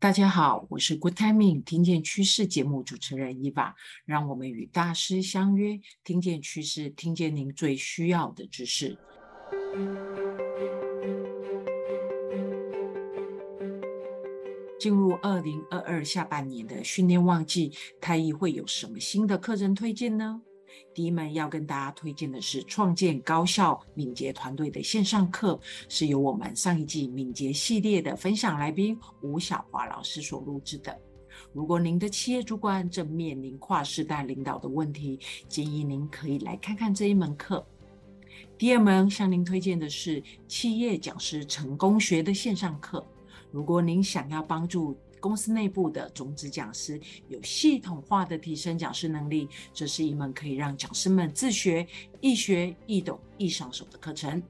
大家好，我是 Good Timing 听见趋势节目主持人伊娃，让我们与大师相约，听见趋势，听见您最需要的知识。进入二零二二下半年的训练旺季，太医会有什么新的课程推荐呢？第一门要跟大家推荐的是创建高效敏捷团队的线上课，是由我们上一季敏捷系列的分享来宾吴晓华老师所录制的。如果您的企业主管正面临跨世代领导的问题，建议您可以来看看这一门课。第二门向您推荐的是企业讲师成功学的线上课。如果您想要帮助公司内部的种子讲师有系统化的提升讲师能力，这是一门可以让讲师们自学、易学、易懂、易上手的课程。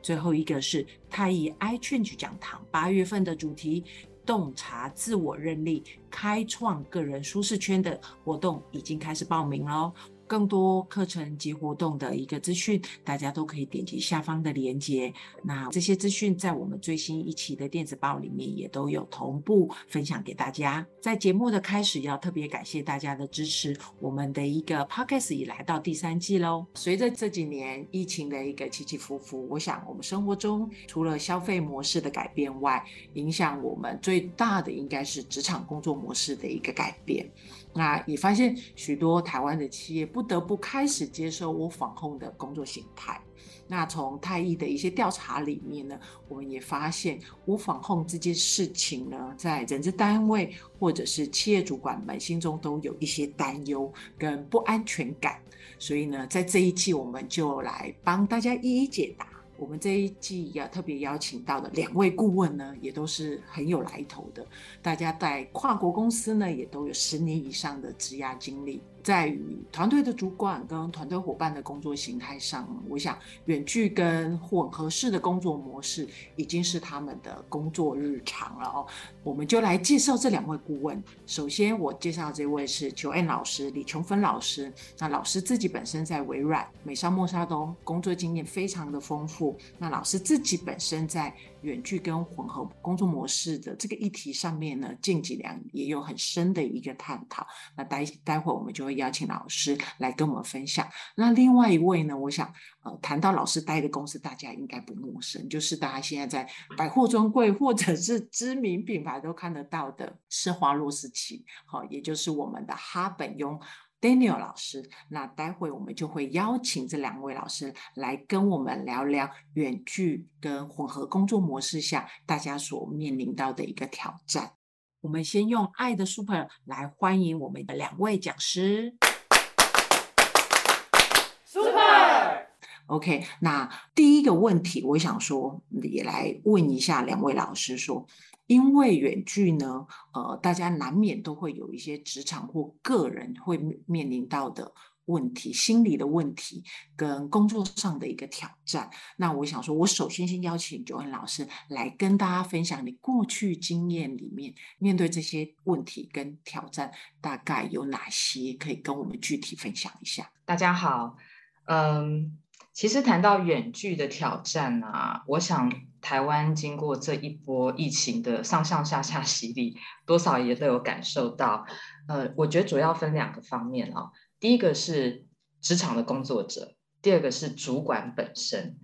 最后一个是太乙 iChange 讲堂，八月份的主题洞察自我认力，开创个人舒适圈的活动已经开始报名了。更多课程及活动的一个资讯，大家都可以点击下方的链接。那这些资讯在我们最新一期的电子报里面也都有同步分享给大家。在节目的开始，要特别感谢大家的支持。我们的一个 Podcast 已来到第三季喽。随着这几年疫情的一个起起伏伏，我想我们生活中除了消费模式的改变外，影响我们最大的应该是职场工作模式的一个改变。那也发现许多台湾的企业不得不开始接受 work from home 的工作形态。那从太毅的一些调查里面呢，我们也发现无防控这件事情呢，在人资单位或者是企业主管们心中都有一些担忧跟不安全感。所以呢，在这一季我们就来帮大家一一解答。我们这一季要特别邀请到的两位顾问呢，也都是很有来头的。大家在跨国公司呢，也都有十年以上的职涯经历。在于团队的主管跟团队伙伴的工作形态上，我想远距跟混合式的工作模式已经是他们的工作日常了哦。我们就来介绍这两位顾问。首先，我介绍这位是邱恩老师，李琼芬老师。那老师自己本身在微软、美商默沙东工作经验非常的丰富。那老师自己本身在远距跟混合工作模式的这个议题上面呢，近几年也有很深的一个探讨。那待待会我们就会邀请老师来跟我们分享。那另外一位呢，我想呃谈到老师待的公司，大家应该不陌生，就是大家现在在百货专柜或者是知名品牌都看得到的施华洛世奇，好，也就是我们的哈本雍。Daniel 老师，那待会我们就会邀请这两位老师来跟我们聊聊远距跟混合工作模式下大家所面临到的一个挑战。我们先用爱的 Super 来欢迎我们的两位讲师。Super，OK，那第一个问题，我想说也来问一下两位老师说。因为远距呢，呃，大家难免都会有一些职场或个人会面临到的问题、心理的问题跟工作上的一个挑战。那我想说，我首先先邀请九恩老师来跟大家分享你过去经验里面面对这些问题跟挑战，大概有哪些可以跟我们具体分享一下？大家好，嗯。其实谈到远距的挑战啊，我想台湾经过这一波疫情的上上下下洗礼，多少也都有感受到。呃，我觉得主要分两个方面啊，第一个是职场的工作者，第二个是主管本身。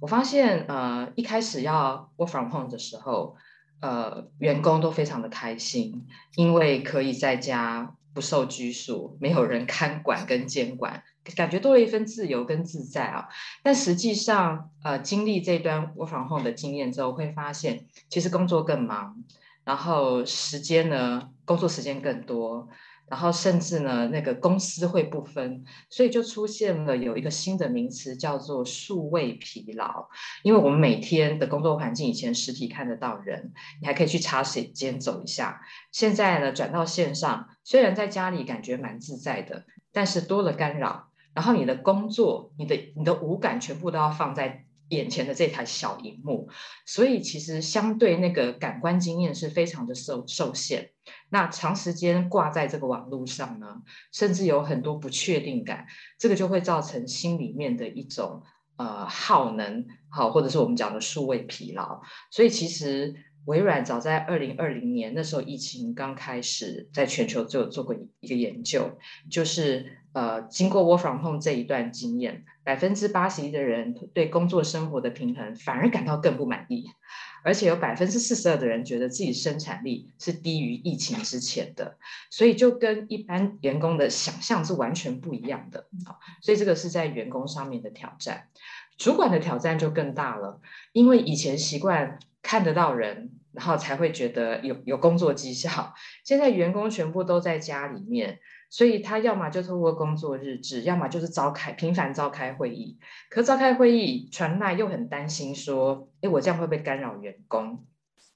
我发现，呃，一开始要 work from home 的时候，呃，员工都非常的开心，因为可以在家不受拘束，没有人看管跟监管。感觉多了一份自由跟自在啊，但实际上，呃，经历这段 work from home 的经验之后，会发现其实工作更忙，然后时间呢，工作时间更多，然后甚至呢，那个公司会不分，所以就出现了有一个新的名词叫做数位疲劳。因为我们每天的工作环境以前实体看得到人，你还可以去茶水间走一下，现在呢转到线上，虽然在家里感觉蛮自在的，但是多了干扰。然后你的工作，你的你的五感全部都要放在眼前的这台小荧幕，所以其实相对那个感官经验是非常的受受限。那长时间挂在这个网络上呢，甚至有很多不确定感，这个就会造成心里面的一种呃耗能，好，或者是我们讲的数位疲劳。所以其实微软早在二零二零年那时候疫情刚开始，在全球就做过一个研究，就是呃，经过 Work from Home 这一段经验，百分之八十一的人对工作生活的平衡反而感到更不满意，而且有百分之四十二的人觉得自己生产力是低于疫情之前的，所以就跟一般员工的想象是完全不一样的。好，所以这个是在员工上面的挑战，主管的挑战就更大了，因为以前习惯。看得到人，然后才会觉得有有工作绩效。现在员工全部都在家里面，所以他要么就透过工作日志，要么就是召开频繁召开会议。可召开会议传来又很担心说，诶，我这样会不会干扰员工？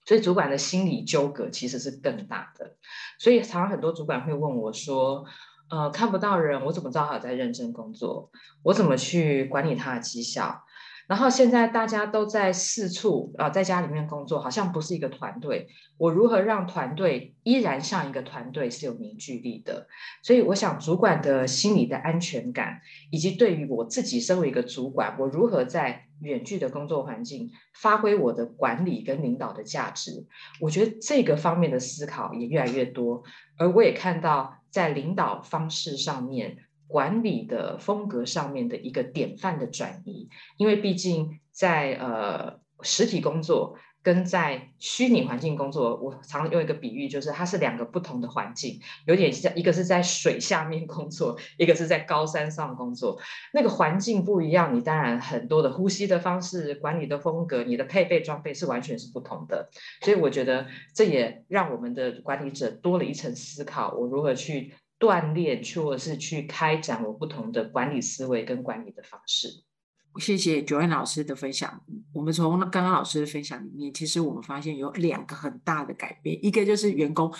所以主管的心理纠葛其实是更大的。所以常常很多主管会问我说，呃，看不到人，我怎么知道他在认真工作？我怎么去管理他的绩效？然后现在大家都在四处啊，在家里面工作，好像不是一个团队。我如何让团队依然像一个团队是有凝聚力的？所以我想，主管的心理的安全感，以及对于我自己身为一个主管，我如何在远距的工作环境发挥我的管理跟领导的价值，我觉得这个方面的思考也越来越多。而我也看到，在领导方式上面。管理的风格上面的一个典范的转移，因为毕竟在呃实体工作跟在虚拟环境工作，我常用一个比喻，就是它是两个不同的环境，有点像一个是在水下面工作，一个是在高山上工作，那个环境不一样，你当然很多的呼吸的方式、管理的风格、你的配备装备是完全是不同的，所以我觉得这也让我们的管理者多了一层思考，我如何去。锻炼，去或者是去开展我不同的管理思维跟管理的方式。谢谢 john 老师的分享。我们从刚刚老师的分享里面，其实我们发现有两个很大的改变。一个就是员工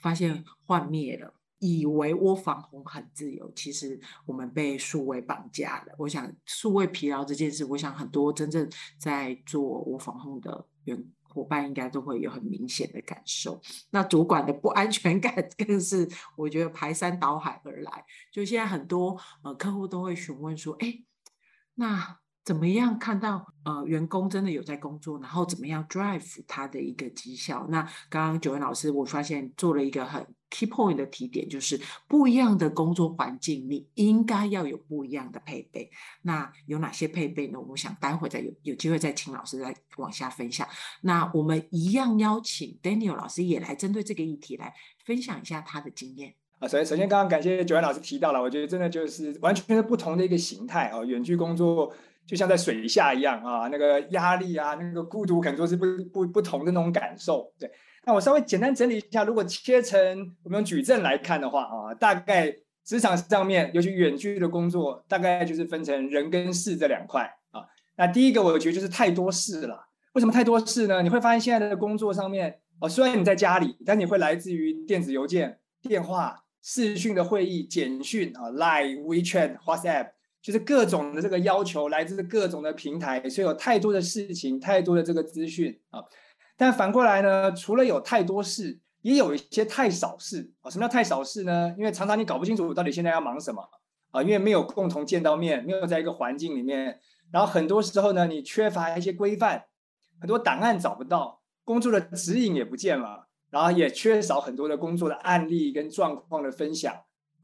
发现幻灭了，以为 Work from home 很自由，其实我们被数位绑架了。我想数位疲劳这件事，我想很多真正在做 Work from home 的员伙伴应该都会有很明显的感受，那主管的不安全感更是我觉得排山倒海而来。就现在很多呃客户都会询问说，哎，那怎么样看到呃员工真的有在工作，然后怎么样 drive 他的一个绩效？那刚刚九安老师我发现做了一个很。Key point 的提点就是不一样的工作环境，你应该要有不一样的配备。那有哪些配备呢？我想待会再有有机会再请老师再往下分享。那我们一样邀请 Daniel 老师也来针对这个议题来分享一下他的经验。啊，首先首先刚刚感谢 Joanne 老师提到了，我觉得真的就是完全是不同的一个形态啊。远距工作就像在水下一样啊，那个压力啊，那个孤独，可能说是不不不同的那种感受，对。那我稍微简单整理一下，如果切成我们用矩阵来看的话啊，大概职场上面，尤其远距离的工作，大概就是分成人跟事这两块啊。那第一个我觉得就是太多事了。为什么太多事呢？你会发现现在的工作上面哦，虽然你在家里，但你会来自于电子邮件、电话、视讯的会议、简讯啊、Line、WeChat、WhatsApp，就是各种的这个要求来自各种的平台，所以有太多的事情，太多的这个资讯啊。但反过来呢，除了有太多事，也有一些太少事啊。什么叫太少事呢？因为常常你搞不清楚到底现在要忙什么啊，因为没有共同见到面，没有在一个环境里面，然后很多时候呢，你缺乏一些规范，很多档案找不到，工作的指引也不见了，然后也缺少很多的工作的案例跟状况的分享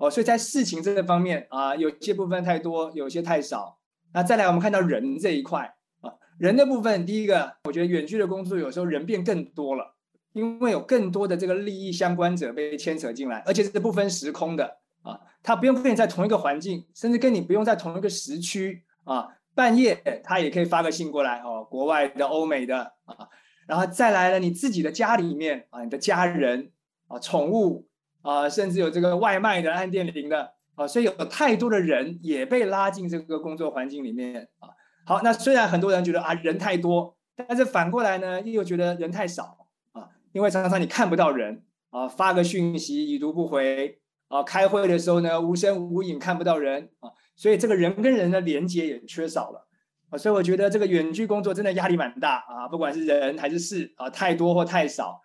哦。所以在事情这个方面啊，有些部分太多，有些太少。那再来，我们看到人这一块啊。人的部分，第一个，我觉得远距的工作有时候人变更多了，因为有更多的这个利益相关者被牵扯进来，而且是不分时空的啊，他不用跟你在同一个环境，甚至跟你不用在同一个时区啊，半夜他也可以发个信过来哦，国外的、欧美的啊，然后再来了你自己的家里面啊，你的家人啊、宠物啊，甚至有这个外卖的、按电铃的啊，所以有太多的人也被拉进这个工作环境里面啊。好，那虽然很多人觉得啊人太多，但是反过来呢，又觉得人太少啊，因为常常你看不到人啊，发个讯息已读不回啊，开会的时候呢无声无影看不到人啊，所以这个人跟人的连接也缺少了啊，所以我觉得这个远距工作真的压力蛮大啊，不管是人还是事啊，太多或太少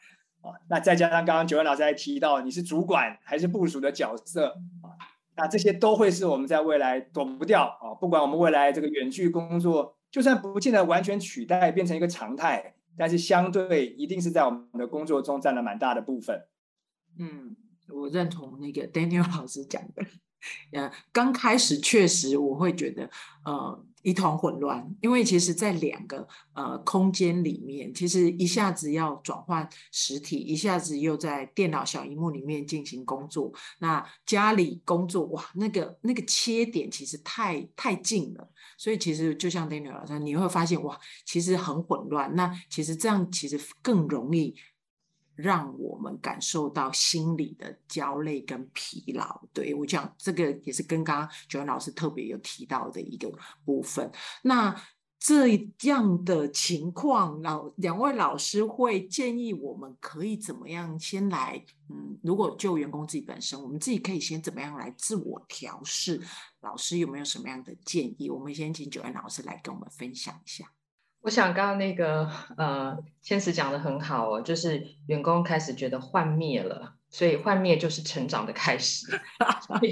那再加上刚刚九安老师还提到你是主管还是部署的角色啊。那这些都会是我们在未来躲不掉啊！不管我们未来这个远距工作，就算不见得完全取代变成一个常态，但是相对一定是在我们的工作中占了蛮大的部分。嗯，我认同那个 Daniel 老师讲的。呃，刚开始确实我会觉得，呃。一团混乱，因为其实，在两个呃空间里面，其实一下子要转换实体，一下子又在电脑小荧幕里面进行工作。那家里工作，哇，那个那个切点其实太太近了，所以其实就像 Daniel 老师，你会发现，哇，其实很混乱。那其实这样其实更容易。让我们感受到心理的焦虑跟疲劳，对，我讲这个也是跟刚刚九安老师特别有提到的一个部分。那这样的情况，老两位老师会建议我们可以怎么样先来？嗯，如果就员工自己本身，我们自己可以先怎么样来自我调试？老师有没有什么样的建议？我们先请九安老师来跟我们分享一下。我想刚刚那个呃，千慈讲的很好哦，就是员工开始觉得幻灭了，所以幻灭就是成长的开始。所以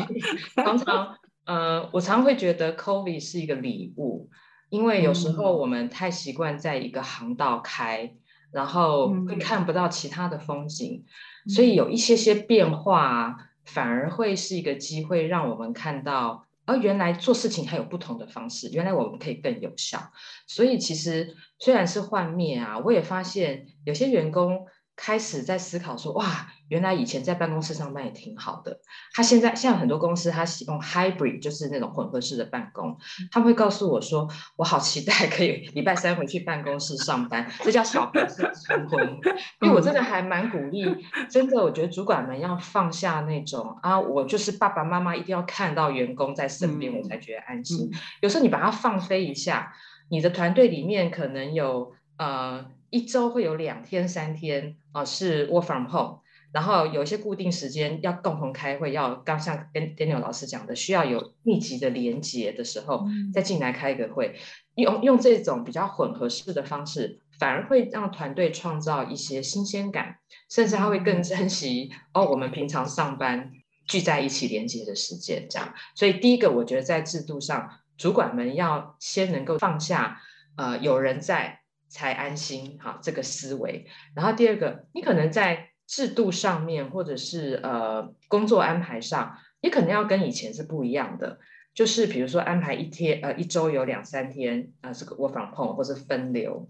常常呃，我常会觉得 COVID 是一个礼物，因为有时候我们太习惯在一个航道开，然后会看不到其他的风景，所以有一些些变化，反而会是一个机会，让我们看到。而原来做事情还有不同的方式，原来我们可以更有效。所以其实虽然是幻灭啊，我也发现有些员工开始在思考说：哇，原来以前在办公室上班也挺好的。他现在现在很多公司他使用 hybrid，就是那种混合式的办公。他们会告诉我说：我好期待可以礼拜三回去办公室上班，这叫小朋友晨昏。因为我真的还蛮鼓励，真的，我觉得主管们要放下那种啊，我就是爸爸妈妈一定要看到员工在身边，我才觉得安心。有时候你把它放飞一下，你的团队里面可能有呃。一周会有两天、三天啊、呃，是 work from home，然后有一些固定时间要共同开会，要刚像跟 Daniel 老师讲的，需要有密集的连接的时候，再进来开个会，用用这种比较混合式的方式，反而会让团队创造一些新鲜感，甚至他会更珍惜哦，我们平常上班聚在一起连接的时间，这样。所以第一个，我觉得在制度上，主管们要先能够放下，呃，有人在。才安心哈，这个思维。然后第二个，你可能在制度上面，或者是呃工作安排上，你可能要跟以前是不一样的。就是比如说安排一天呃一周有两三天啊，这个 work from home 或是分流。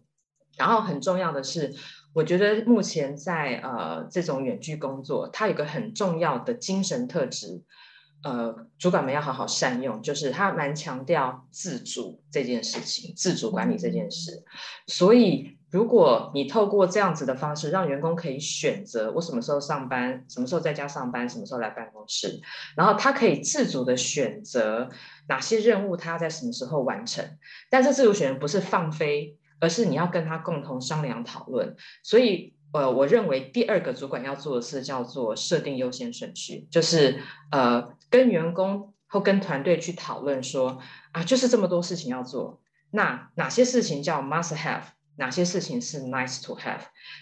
然后很重要的是，我觉得目前在呃这种远距工作，它有个很重要的精神特质。呃，主管们要好好善用，就是他蛮强调自主这件事情，自主管理这件事。所以，如果你透过这样子的方式，让员工可以选择我什么时候上班，什么时候在家上班，什么时候来办公室，然后他可以自主的选择哪些任务他要在什么时候完成。但是，自主选择不是放飞，而是你要跟他共同商量讨论。所以。呃，我认为第二个主管要做的事叫做设定优先顺序，就是呃，跟员工或跟团队去讨论说啊，就是这么多事情要做，那哪些事情叫 must have，哪些事情是 nice to have，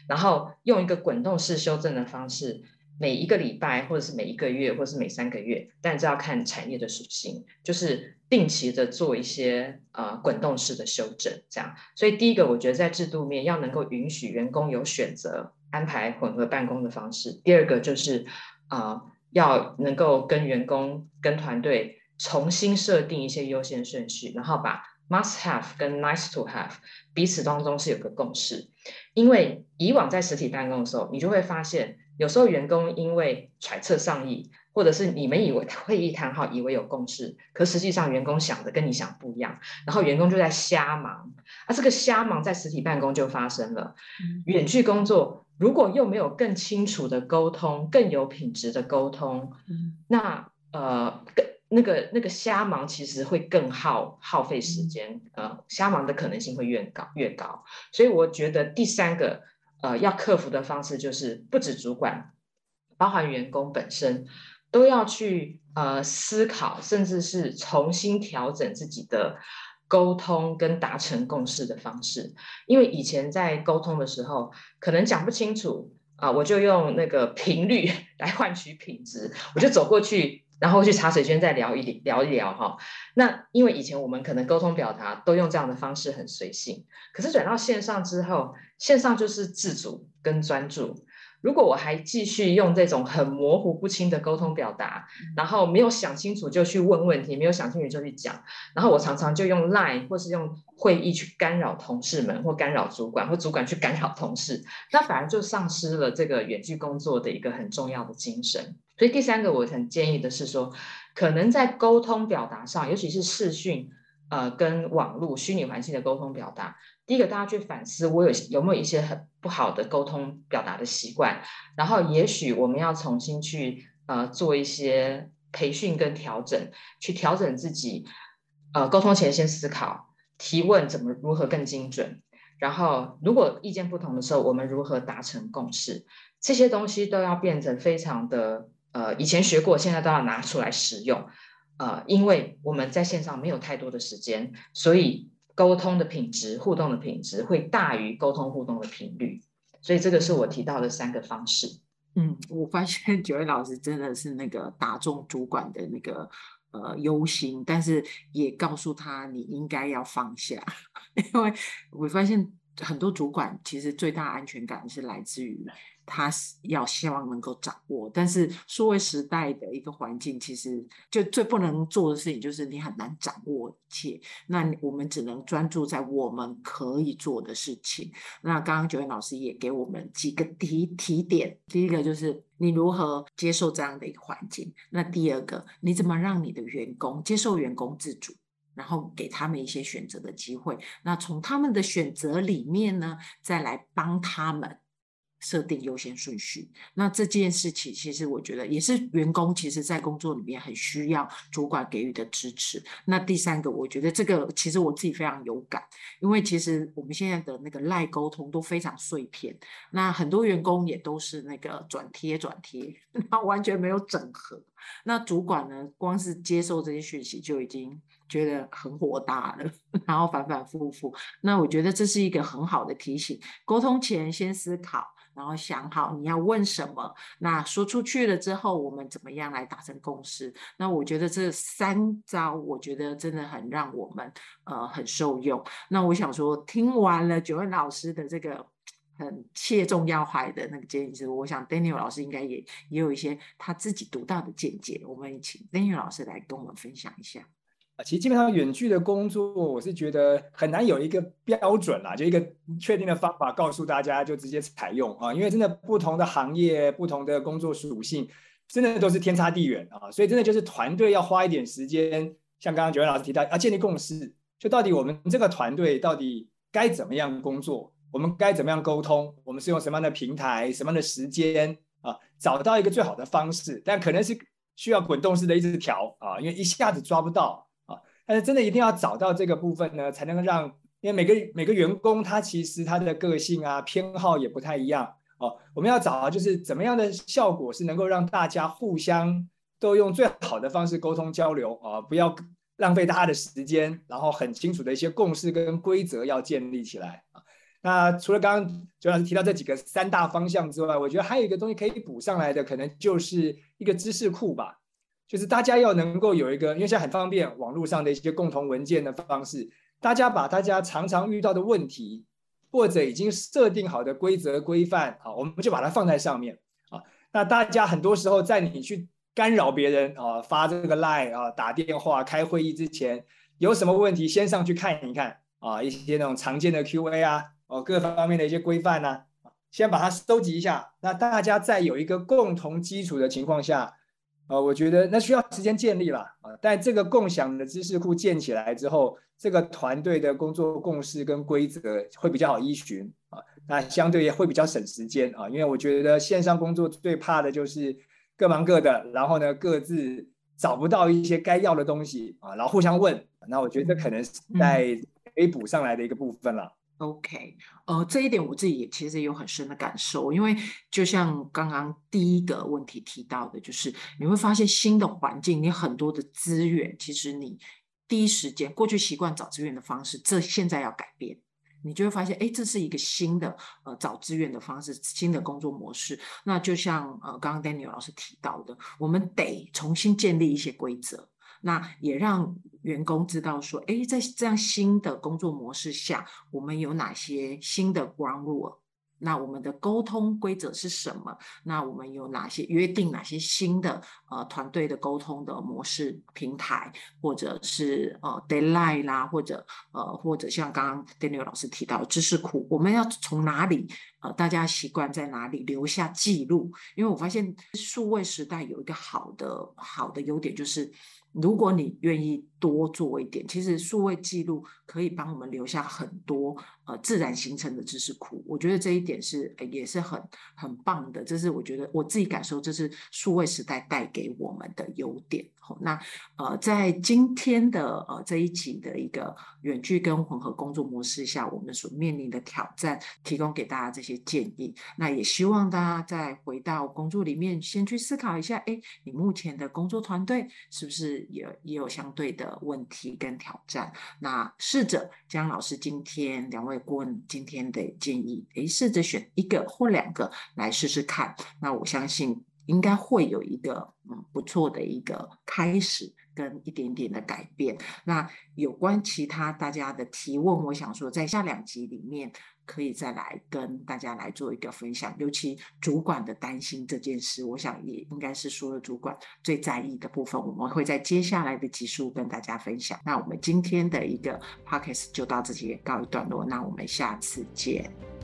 然后用一个滚动式修正的方式。每一个礼拜，或者是每一个月，或者是每三个月，但这要看产业的属性，就是定期的做一些呃滚动式的修正，这样。所以第一个，我觉得在制度面要能够允许员工有选择安排混合办公的方式。第二个就是啊、要能够跟员工跟团队重新设定一些优先顺序，然后把 must have 跟 nice to have 彼此当中是有个共识。因为以往在实体办公的时候，你就会发现。有时候员工因为揣测上意，或者是你们以为会议谈好，以为有共识，可实际上员工想的跟你想不一样，然后员工就在瞎忙。啊，这个瞎忙在实体办公就发生了。远距工作如果又没有更清楚的沟通，更有品质的沟通，那呃，更那个那个瞎忙其实会更耗耗费时间，呃，瞎忙的可能性会越高越高。所以我觉得第三个。呃，要克服的方式就是，不止主管，包含员工本身，都要去呃思考，甚至是重新调整自己的沟通跟达成共识的方式。因为以前在沟通的时候，可能讲不清楚啊，我就用那个频率来换取品质，我就走过去然后去茶水间再聊一聊一聊哈。那因为以前我们可能沟通表达都用这样的方式很随性，可是转到线上之后，线上就是自主跟专注。如果我还继续用这种很模糊不清的沟通表达，然后没有想清楚就去问问题，没有想清楚就去讲，然后我常常就用 Line 或是用会议去干扰同事们，或干扰主管，或主管去干扰同事，那反而就丧失了这个远距工作的一个很重要的精神。所以第三个我很建议的是说，可能在沟通表达上，尤其是视讯，呃，跟网络虚拟环境的沟通表达。第一个，大家去反思，我有有没有一些很不好的沟通表达的习惯，然后也许我们要重新去呃做一些培训跟调整，去调整自己，呃，沟通前先思考，提问怎么如何更精准，然后如果意见不同的时候，我们如何达成共识，这些东西都要变成非常的呃以前学过，现在都要拿出来使用，呃，因为我们在线上没有太多的时间，所以。沟通的品质、互动的品质会大于沟通互动的频率，所以这个是我提到的三个方式。嗯，我发现 九位老师真的是那个打中主管的那个呃忧心，但是也告诉他你应该要放下，因为我发现很多主管其实最大安全感是来自于。他是要希望能够掌握，但是数位时代的一个环境，其实就最不能做的事情就是你很难掌握一切。那我们只能专注在我们可以做的事情。那刚刚九位老师也给我们几个提提点，第一个就是你如何接受这样的一个环境。那第二个，你怎么让你的员工接受员工自主，然后给他们一些选择的机会。那从他们的选择里面呢，再来帮他们。设定优先顺序，那这件事情其实我觉得也是员工其实在工作里面很需要主管给予的支持。那第三个，我觉得这个其实我自己非常有感，因为其实我们现在的那个赖沟通都非常碎片，那很多员工也都是那个转贴转贴，然后完全没有整合。那主管呢，光是接受这些讯息就已经觉得很火大了，然后反反复复。那我觉得这是一个很好的提醒，沟通前先思考。然后想好你要问什么，那说出去了之后，我们怎么样来达成共识？那我觉得这三招，我觉得真的很让我们呃很受用。那我想说，听完了九恩老师的这个很切中要害的那个建议之后，我想 Daniel 老师应该也也有一些他自己独到的见解。我们请 Daniel 老师来跟我们分享一下。其实基本上远距的工作，我是觉得很难有一个标准啦，就一个确定的方法告诉大家就直接采用啊，因为真的不同的行业、不同的工作属性，真的都是天差地远啊，所以真的就是团队要花一点时间，像刚刚九位老师提到，要建立共识，就到底我们这个团队到底该怎么样工作，我们该怎么样沟通，我们是用什么样的平台、什么样的时间啊，找到一个最好的方式，但可能是需要滚动式的一直调啊，因为一下子抓不到。但是真的一定要找到这个部分呢，才能让，因为每个每个员工他其实他的个性啊偏好也不太一样哦。我们要找就是怎么样的效果是能够让大家互相都用最好的方式沟通交流啊，不要浪费大家的时间，然后很清楚的一些共识跟规则要建立起来啊。那除了刚刚九老师提到这几个三大方向之外，我觉得还有一个东西可以补上来的，可能就是一个知识库吧。就是大家要能够有一个，因为现在很方便，网络上的一些共同文件的方式，大家把大家常常遇到的问题，或者已经设定好的规则规范，啊，我们就把它放在上面啊。那大家很多时候在你去干扰别人啊，发这个 line 啊，打电话、开会议之前，有什么问题先上去看一看啊，一些那种常见的 QA 啊，哦，各方面的一些规范呢，先把它收集一下。那大家在有一个共同基础的情况下。呃，我觉得那需要时间建立了啊，但这个共享的知识库建起来之后，这个团队的工作共识跟规则会比较好依循啊，那相对也会比较省时间啊，因为我觉得线上工作最怕的就是各忙各的，然后呢各自找不到一些该要的东西啊，然后互相问，那我觉得这可能是在可以补上来的一个部分了。OK，呃，这一点我自己也其实有很深的感受，因为就像刚刚第一个问题提到的，就是你会发现新的环境，你很多的资源，其实你第一时间过去习惯找资源的方式，这现在要改变。你就会发现，哎，这是一个新的呃找资源的方式，新的工作模式。那就像呃刚刚 Daniel 老师提到的，我们得重新建立一些规则，那也让员工知道说，哎，在这样新的工作模式下，我们有哪些新的 ground rule。那我们的沟通规则是什么？那我们有哪些约定？哪些新的呃团队的沟通的模式平台，或者是呃 deadline 啦，或者呃或者像刚刚 Daniel 老师提到知识库，我们要从哪里呃大家习惯在哪里留下记录？因为我发现数位时代有一个好的好的优点就是。如果你愿意多做一点，其实数位记录可以帮我们留下很多呃自然形成的知识库。我觉得这一点是也是很很棒的，这是我觉得我自己感受，这是数位时代带给给我们的优点。那呃，在今天的呃这一集的一个远距跟混合工作模式下，我们所面临的挑战，提供给大家这些建议。那也希望大家再回到工作里面，先去思考一下，哎，你目前的工作团队是不是也也有相对的问题跟挑战？那试着将老师今天两位顾问今天的建议，哎，试着选一个或两个来试试看。那我相信。应该会有一个嗯不错的一个开始跟一点点的改变。那有关其他大家的提问，我想说在下两集里面可以再来跟大家来做一个分享。尤其主管的担心这件事，我想也应该是所有主管最在意的部分。我们会在接下来的集数跟大家分享。那我们今天的一个 podcast 就到这里告一段落。那我们下次见。